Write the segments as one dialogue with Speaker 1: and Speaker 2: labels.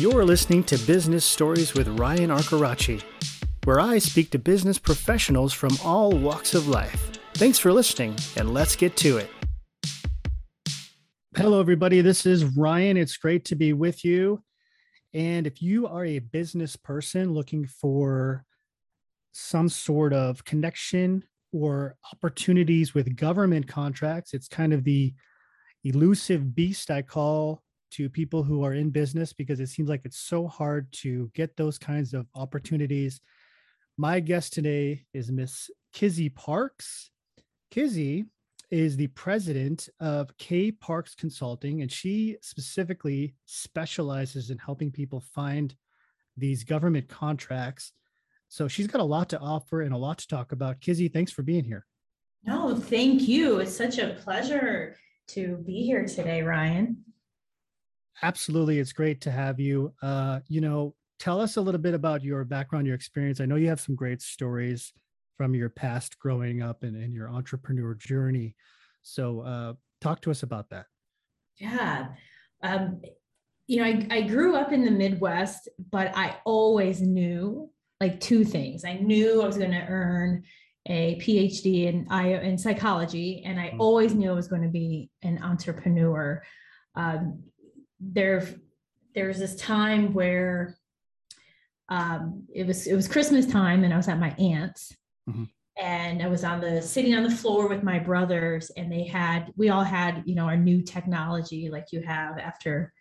Speaker 1: You're listening to Business Stories with Ryan Arcaracci, where I speak to business professionals from all walks of life. Thanks for listening, and let's get to it. Hello, everybody. This is Ryan. It's great to be with you. And if you are a business person looking for some sort of connection or opportunities with government contracts, it's kind of the elusive beast I call to people who are in business because it seems like it's so hard to get those kinds of opportunities. My guest today is Miss Kizzy Parks. Kizzy is the president of K Parks Consulting, and she specifically specializes in helping people find these government contracts. So she's got a lot to offer and a lot to talk about. Kizzy, thanks for being here.
Speaker 2: No, thank you. It's such a pleasure to be here today, Ryan.
Speaker 1: Absolutely. It's great to have you. Uh, you know, tell us a little bit about your background, your experience. I know you have some great stories from your past growing up and, and your entrepreneur journey. So, uh, talk to us about that.
Speaker 2: Yeah. Um, you know, I, I grew up in the Midwest, but I always knew like two things. I knew I was going to earn a PhD in I in psychology, and I mm-hmm. always knew I was going to be an entrepreneur. Um, there there's this time where um, it was it was Christmas time and I was at my aunt's. Mm-hmm. and I was on the sitting on the floor with my brothers and they had we all had you know our new technology like you have after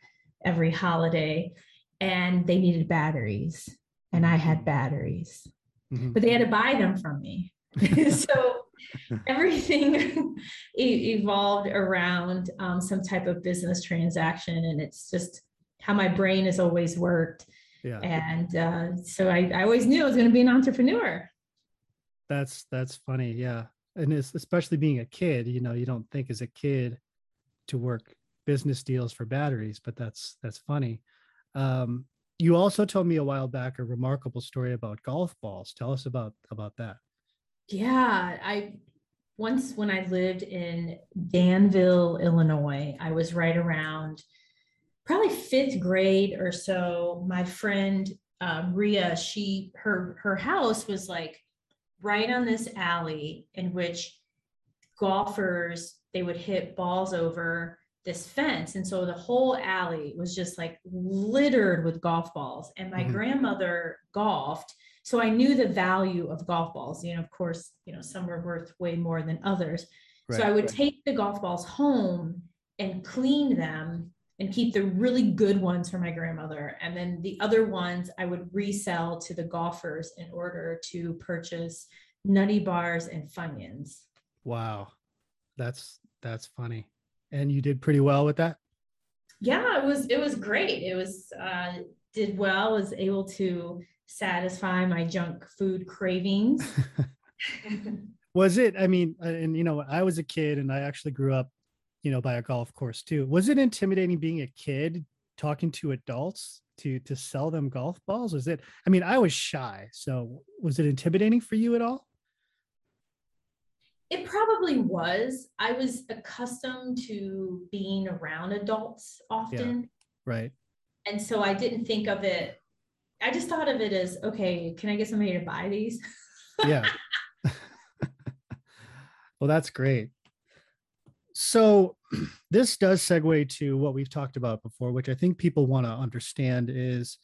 Speaker 2: every holiday. And they needed batteries and I had batteries. Mm-hmm. but they had to buy them from me. So everything evolved around um, some type of business transaction and it's just how my brain has always worked. Yeah. And uh, so I, I always knew i was going to be an entrepreneur.
Speaker 1: That's that's funny yeah. And it's especially being a kid you know you don't think as a kid to work business deals for batteries but that's that's funny. Um, you also told me a while back a remarkable story about golf balls. Tell us about about that
Speaker 2: yeah, I once when I lived in Danville, Illinois, I was right around probably fifth grade or so. My friend um, Ria, she her her house was like right on this alley in which golfers they would hit balls over this fence and so the whole alley was just like littered with golf balls and my mm-hmm. grandmother golfed so I knew the value of golf balls. You know, of course, you know, some were worth way more than others. Right, so I would right. take the golf balls home and clean them and keep the really good ones for my grandmother. And then the other ones I would resell to the golfers in order to purchase nutty bars and funyuns.
Speaker 1: Wow. That's that's funny. And you did pretty well with that?
Speaker 2: Yeah, it was it was great. It was uh did well, was able to satisfy my junk food cravings.
Speaker 1: was it? I mean, uh, and you know, I was a kid and I actually grew up, you know, by a golf course too. Was it intimidating being a kid talking to adults to to sell them golf balls? Was it? I mean, I was shy, so was it intimidating for you at all?
Speaker 2: It probably was. I was accustomed to being around adults often.
Speaker 1: Yeah, right.
Speaker 2: And so I didn't think of it I just thought of it as okay, can I get somebody to buy these?
Speaker 1: yeah. well, that's great. So, this does segue to what we've talked about before, which I think people want to understand is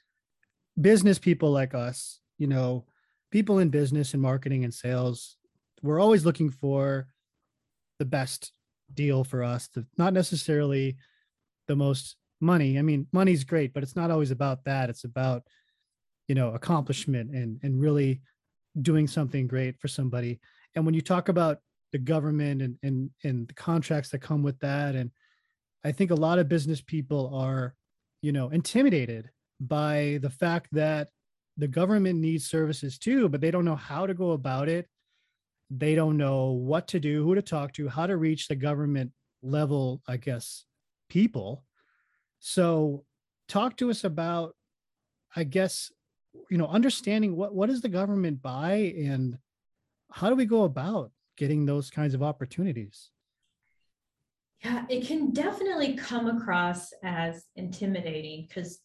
Speaker 1: business people like us, you know, people in business and marketing and sales, we're always looking for the best deal for us, to, not necessarily the most money. I mean, money's great, but it's not always about that. It's about you know accomplishment and and really doing something great for somebody and when you talk about the government and and and the contracts that come with that and i think a lot of business people are you know intimidated by the fact that the government needs services too but they don't know how to go about it they don't know what to do who to talk to how to reach the government level i guess people so talk to us about i guess you know understanding what what does the government buy and how do we go about getting those kinds of opportunities
Speaker 2: yeah it can definitely come across as intimidating because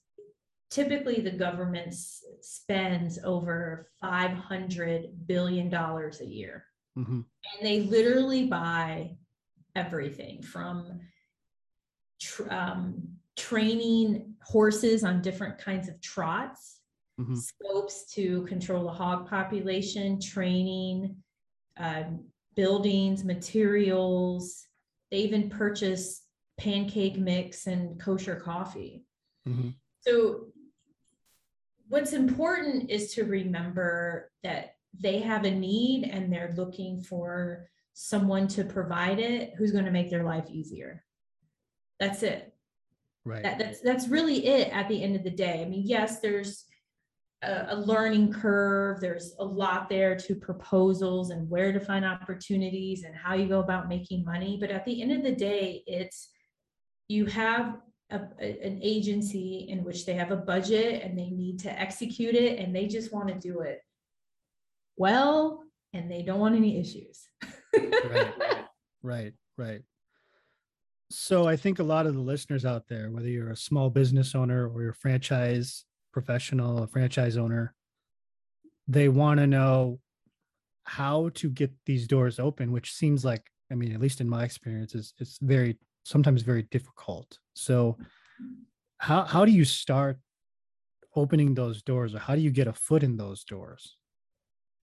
Speaker 2: typically the government spends over 500 billion dollars a year
Speaker 1: Mhm.
Speaker 2: and they literally buy everything from um, training horses on different kinds of trots
Speaker 1: Mhm.
Speaker 2: scopes to control the hog population training um, buildings materials they even purchase pancake mix and kosher coffee
Speaker 1: Mhm.
Speaker 2: so what's important is to remember that they have a need and they're looking for someone to provide it who's going to make their life easier. That's it.
Speaker 1: Right.
Speaker 2: That, that's that's really it at the end of the day. I mean, yes, there's a, a learning curve. There's a lot there to proposals and where to find opportunities and how you go about making money. But at the end of the day, it's you have a, a- an agency in which they have a budget and they need to execute it and they just want to do it well and they don't want any issues.
Speaker 1: right right right so i think a lot of the listeners out there whether you're a small business owner or you're a franchise professional a franchise owner they want to know how to get these doors open which seems like i mean at least in my experience is it's very sometimes very difficult. So how how do you start opening those doors or how do you get a foot in those doors?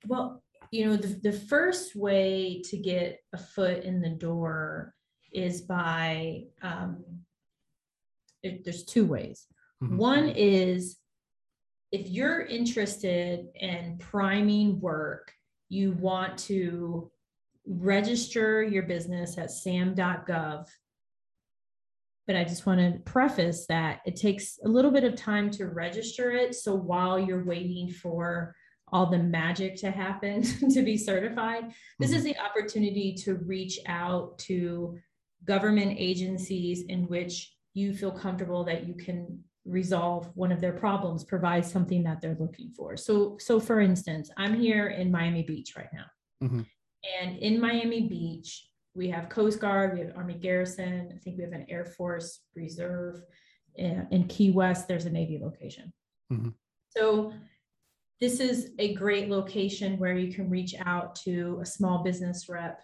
Speaker 2: Well, you know, the, the first way to get a foot in the door is by, um, there- there's two ways.
Speaker 1: Mhm.
Speaker 2: One is if you're interested in priming work, you want to register your business at sam.gov. But I just want to preface that it takes a little bit of time to register it. So while you're waiting for all the magic to happen to be certified, this is the opportunity to reach out to government agencies in which you feel comfortable that you can resolve one of their problems, provide something that they're looking for. So, so for instance, I'm here in Miami Beach right now.
Speaker 1: Mhm.
Speaker 2: And in Miami Beach, we have Coast Guard, we have Army Garrison, I think we have an Air Force Reserve. In, in Key West, there's a Navy location.
Speaker 1: Mhm.
Speaker 2: So this is a great location where you can reach out to a small business rep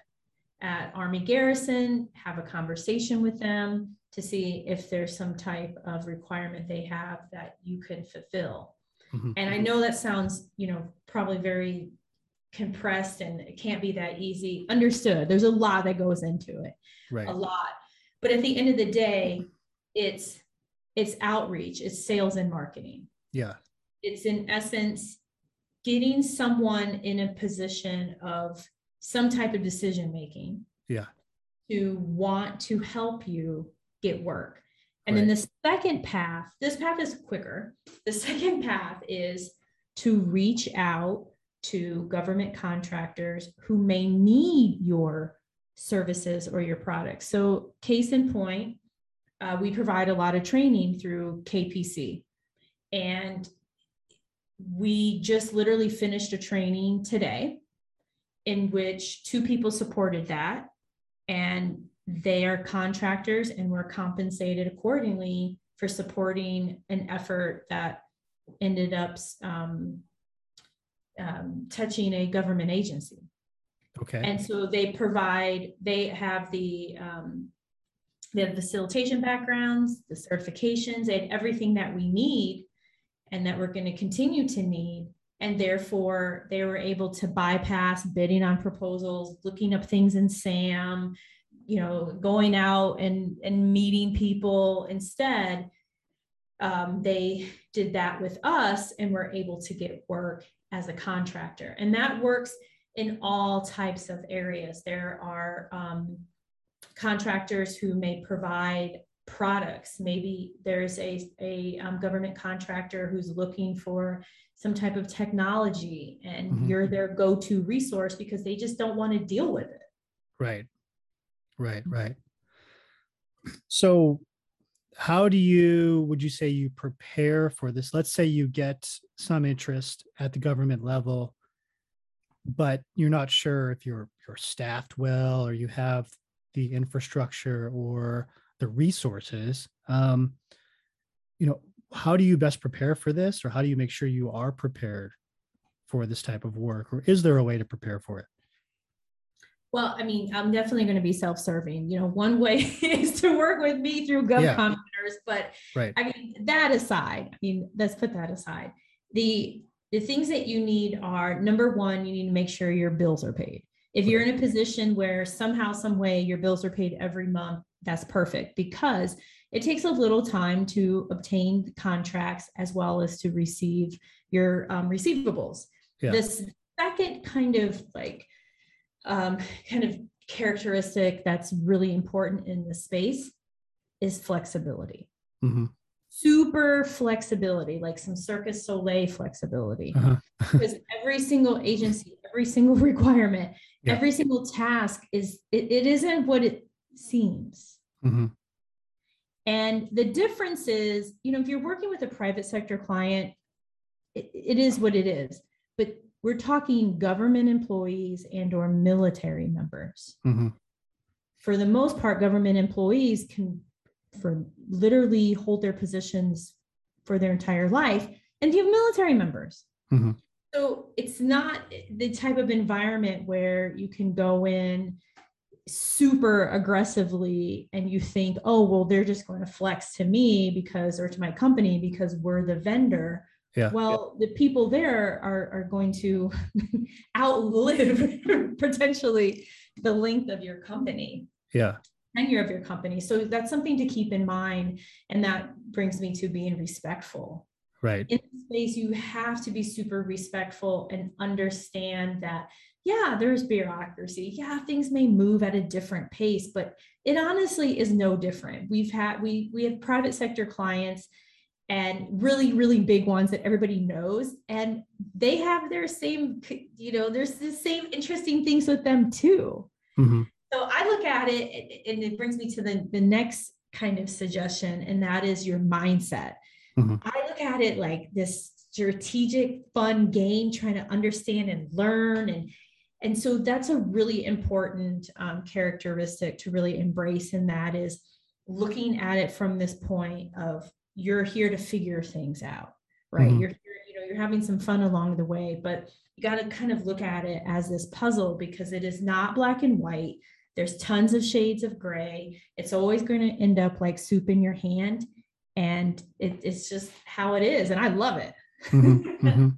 Speaker 2: at Army Garrison, have a conversation with them to see if there's some type of requirement they have that you can fulfill.
Speaker 1: Mhm.
Speaker 2: And I know that sounds, you know, probably very compressed and it can't be that easy. Understood. There's a lot that goes into it
Speaker 1: right
Speaker 2: a lot. But at the end of the day, it's it's outreach, it's sales and marketing.
Speaker 1: yeah
Speaker 2: It's in essence getting someone in a position of some type of decision making.
Speaker 1: Yeah.
Speaker 2: To want to help you get work. And then the second path, this path is quicker. The second path is to reach out to government contractors who may need your services or your products. So, case in point, uh, we provide a lot of training through KPC. And we just literally finished a training today in which two people supported that. And they are contractors and were compensated accordingly for supporting an effort that ended up um, um, touching a government agency.
Speaker 1: okay
Speaker 2: And so they provide, they have the, um, the facilitation backgrounds, the certifications, they have everything that we need and that we're going to continue to need. And therefore, they were able to bypass bidding on proposals, looking up things in SAM, you know, going out and, and meeting people. Instead, um, they did that with us and were able to get work as a contractor. And that works in all types of areas. There are um, contractors who may provide products. Maybe there's a, a um, government contractor who's looking for some type of technology and
Speaker 1: Mhm.
Speaker 2: you're their go-to resource because they just don't want to deal with it.
Speaker 1: Right. Right. Right. So, how do you, would you say you prepare for this? Let's say you get some interest at the government level, but you're not sure if you're you're staffed well or you have the infrastructure or the resources. Um, you know, how do you best prepare for this or how do you make sure you are prepared for this type of work or is there a way to prepare for it
Speaker 2: well, I mean, I'm definitely going to be self-serving. You know, one way is to work with me through GovCon Winners, yeah. but right. I mean, that aside, I mean, let's put that aside. The the things that you need are number one, you need to make sure your bills are paid. If you're in a position where somehow, some way your bills are paid every month, that's perfect because it takes a little time to obtain contracts as well as to receive your um, receivables. Yeah. This second kind of like um, kind of characteristic that's really important in the space is flexibility. Mm-hmm. Super flexibility, like some Cirque du Soleil flexibility. Uh-huh. because every single agency, every single requirement, yeah. every single task is, it, it isn't what it seems. Mm-hmm. And the difference is, you know, if you're working with a private sector client, it, it is what it is. But we're talking government employees and or military members. Mm-hmm. For the most part, government employees can for literally hold their positions for their entire life. And you have military members. Mm-hmm. So it's not the type of environment where you can go in super aggressively and you think, oh, well, they're just going to flex to me because, or to my company because we're the vendor. Yeah. Well, the people there are, are going to outlive potentially the length of your company.
Speaker 1: Yeah.
Speaker 2: Tenure of your company. So that's something to keep in mind. And that brings me to being respectful.
Speaker 1: Right.
Speaker 2: In this space, you have to be super respectful and understand that, yeah, there's bureaucracy. Yeah, things may move at a different pace, but it honestly is no different. We've had we we have private sector clients and really really big ones that everybody knows and they have their same you know there's the same interesting things with them too mm-hmm. so i look at it and it brings me to the, the next kind of suggestion and that is your mindset mm-hmm. i look at it like this strategic fun game trying to understand and learn and and so that's a really important um, characteristic to really embrace and that is looking at it from this point of you're here to figure things out, right? Mm-hmm. You're here, you know, you're having some fun along the way, but you got to kind of look at it as this puzzle because it is not black and white. There's tons of shades of gray. It's always going to end up like soup in your hand. And it, it's just how it is. And I love it. mm-hmm, mm-hmm.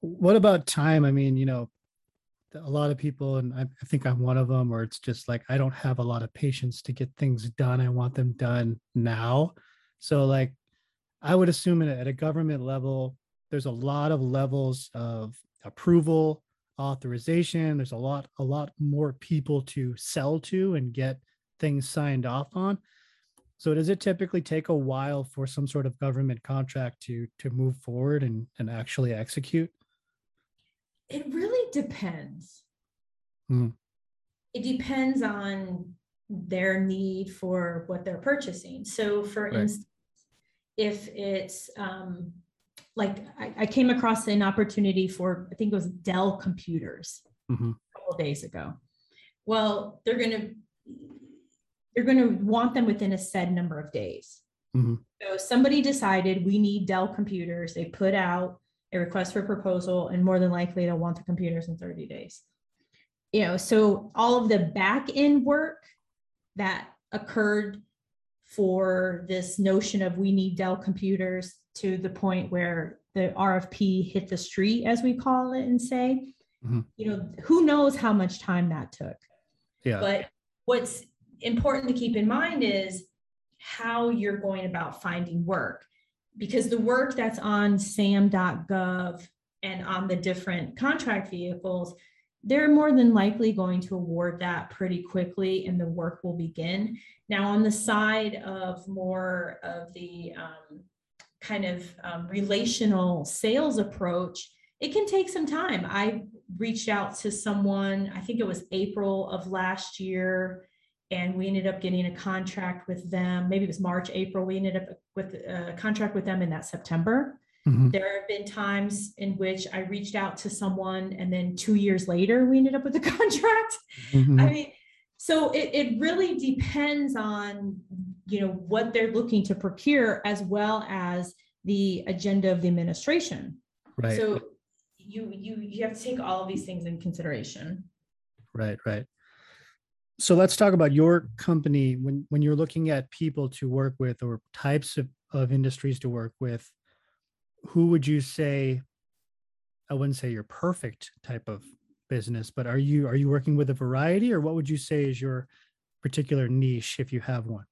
Speaker 1: What about time? I mean, you know, a lot of people, and I, I think I'm one of them, where it's just like, I don't have a lot of patience to get things done. I want them done now. So like I would assume at a government level, there's a lot of levels of approval, authorization. There's a lot, a lot more people to sell to and get things signed off on. So does it typically take a while for some sort of government contract to to move forward and, and actually execute?
Speaker 2: It really depends. Mm. It depends on their need for what they're purchasing. So for right. instance, if it's um, like I, I, came across an opportunity for I think it was Dell computers mm-hmm. a couple days ago. Well, they're gonna they're gonna want them within a said number of days. Mm-hmm. So somebody decided we need Dell computers. They put out a request for proposal, and more than likely they'll want the computers in 30 days. You know, so all of the back end work that occurred for this notion of we need Dell computers to the point where the RFP hit the street, as we call it, and say, mm-hmm. you know, who knows how much time that took.
Speaker 1: Yeah.
Speaker 2: But what's important to keep in mind is how you're going about finding work because the work that's on sam.gov and on the different contract vehicles they're more than likely going to award that pretty quickly and the work will begin. Now, on the side of more of the um, kind of um, relational sales approach, it can take some time. I reached out to someone, I think it was April of last year, and we ended up getting a contract with them. Maybe it was March, April. We ended up with a contract with them in that September. Mm-hmm. There have been times in which I reached out to someone and then two years later we ended up with a contract. Mm-hmm. I mean, So it, it really depends on, you know, what they're looking to procure as well as the agenda of the administration.
Speaker 1: Right.
Speaker 2: So you, you, you have to take all of these things in consideration.
Speaker 1: Right, right. So let's talk about your company when when you're looking at people to work with or types of, of industries to work with, who would you say I wouldn't say your perfect type of business, but are you are you working with a variety or what would you say is your particular niche if you have one?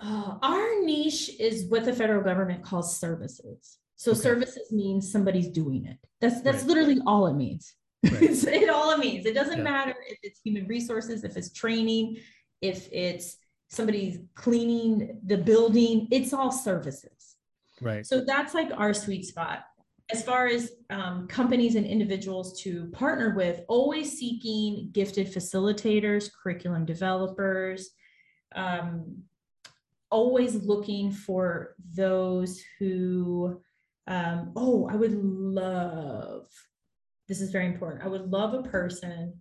Speaker 2: Uh, our niche is what the federal government calls services. So
Speaker 1: Okay.
Speaker 2: services means somebody's doing it. That's that's
Speaker 1: Right.
Speaker 2: literally all it means.
Speaker 1: Right.
Speaker 2: It all it means. It doesn't
Speaker 1: Yeah.
Speaker 2: matter if it's human resources, if it's training, if it's somebody's cleaning the building. It's all services.
Speaker 1: Right.
Speaker 2: So that's like our sweet spot. As far as um, companies and individuals to partner with, always seeking gifted facilitators, curriculum developers, um, always looking for those who, um, oh, I would love, this is very important. I would love a person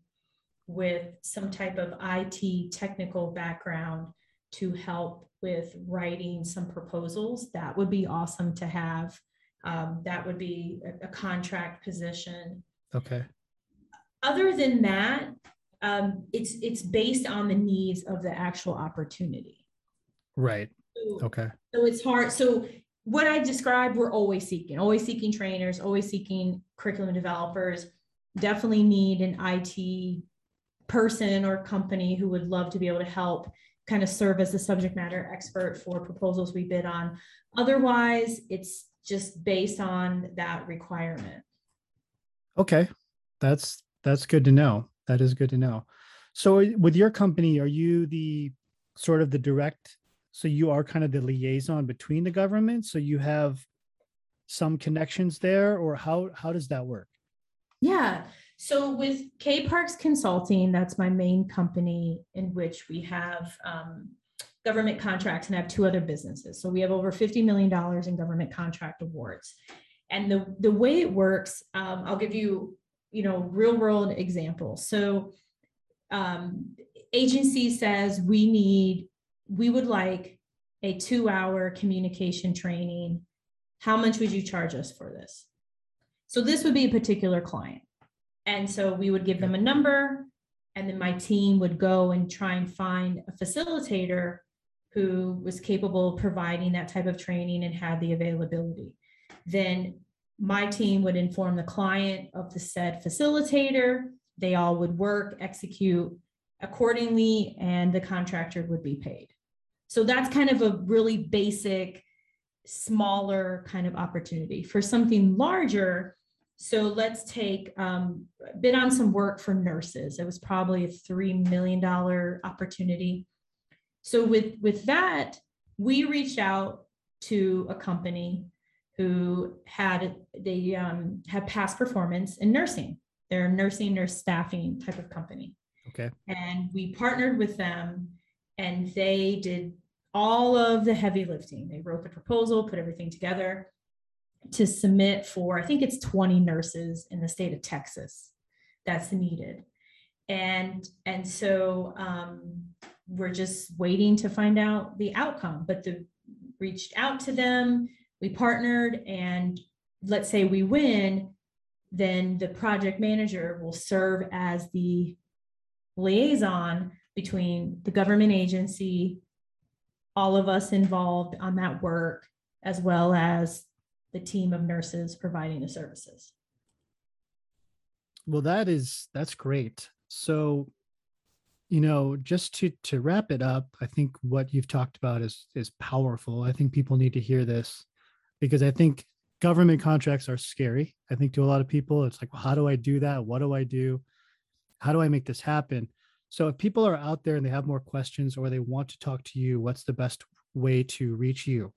Speaker 2: with some type of IT technical background to help with writing some proposals. That would be awesome to have. Um, that would be a, a contract position.
Speaker 1: Okay.
Speaker 2: Other than that, um, it's it's based on the needs of the actual opportunity.
Speaker 1: Right.
Speaker 2: So,
Speaker 1: Okay.
Speaker 2: so it's hard. So what I described, we're always seeking, always seeking trainers, always seeking curriculum developers. Definitely need an IT person or company who would love to be able to help kind of serve as the subject matter expert for proposals we bid on. Otherwise, it's just based on that requirement.
Speaker 1: Okay. That's that's good to know. That is good to know. So with your company, are you the sort of the direct so you are kind of the liaison between the government so you have some connections there or how how does that work?
Speaker 2: Yeah. So with K Parks Consulting, that's my main company in which we have um, government contracts and I have two other businesses. So we have over $50 million in government contract awards. And the, the way it works, um, I'll give you, you know, real world example. So um, agency says we need, we would like a two hour communication training. How much would you charge us for this? So this would be a particular client. And so we would give them a number, and then my team would go and try and find a facilitator who was capable of providing that type of training and had the availability. Then my team would inform the client of the said facilitator. They all would work, execute accordingly, and the contractor would be paid. So that's kind of a really basic, smaller kind of opportunity. For something larger, so let's take um, bid on some work for nurses. It was probably a three million dollar opportunity. So with with that, we reached out to a company who had they um, had past performance in nursing. They're a nursing nurse staffing type of company,
Speaker 1: Okay.
Speaker 2: and we partnered with them, and they did all of the heavy lifting. They wrote the proposal, put everything together to submit for, I think it's 20 nurses in the state of Texas that's needed. And, and so um, we're just waiting to find out the outcome, but the reached out to them, we partnered and let's say we win, then the project manager will serve as the liaison between the government agency, all of us involved on that work, as well as the team of nurses providing the services.
Speaker 1: Well, that is that's great. So, you know, just to to wrap it up, I think what you've talked about is is powerful. I think people need to hear this because I think government contracts are scary. I think to a lot of people, it's like, well, how do I do that? What do I do? How do I make this happen? So, if people are out there and they have more questions or they want to talk to you, what's the best way to reach you?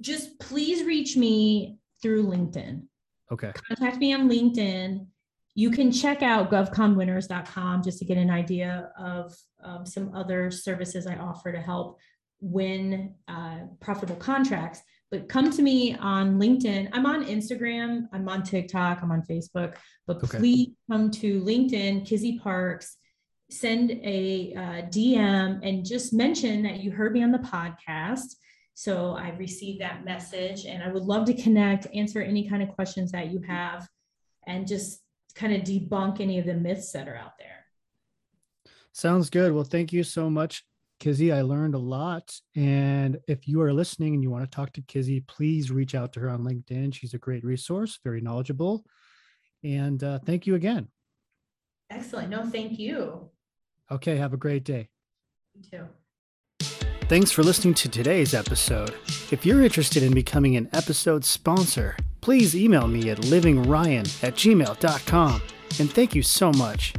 Speaker 2: Just please reach me through LinkedIn.
Speaker 1: Okay.
Speaker 2: Contact me on LinkedIn. You can check out govconwinners.com just to get an idea of um, some other services I offer to help win uh, profitable contracts. but come to me on LinkedIn. I'm on Instagram, I'm on TikTok, I'm on Facebook, but
Speaker 1: Okay.
Speaker 2: please come to LinkedIn, Kizzy Parks, send a uh, DM and just mention that you heard me on the podcast. So I received that message and I would love to connect, answer any kind of questions that you have, and just kind of debunk any of the myths that are out there.
Speaker 1: Sounds good. Well, thank you so much, Kizzy. I learned a lot. And if you are listening and you want to talk to Kizzy, please reach out to her on LinkedIn. She's a great resource, very knowledgeable. And uh, thank you again.
Speaker 2: Excellent. No, thank you.
Speaker 1: Okay. Have a great day.
Speaker 2: You too.
Speaker 1: Thanks for listening to today's episode. If you're interested in becoming an episode sponsor, please email me at livingryan at gmail.com. And thank you so much.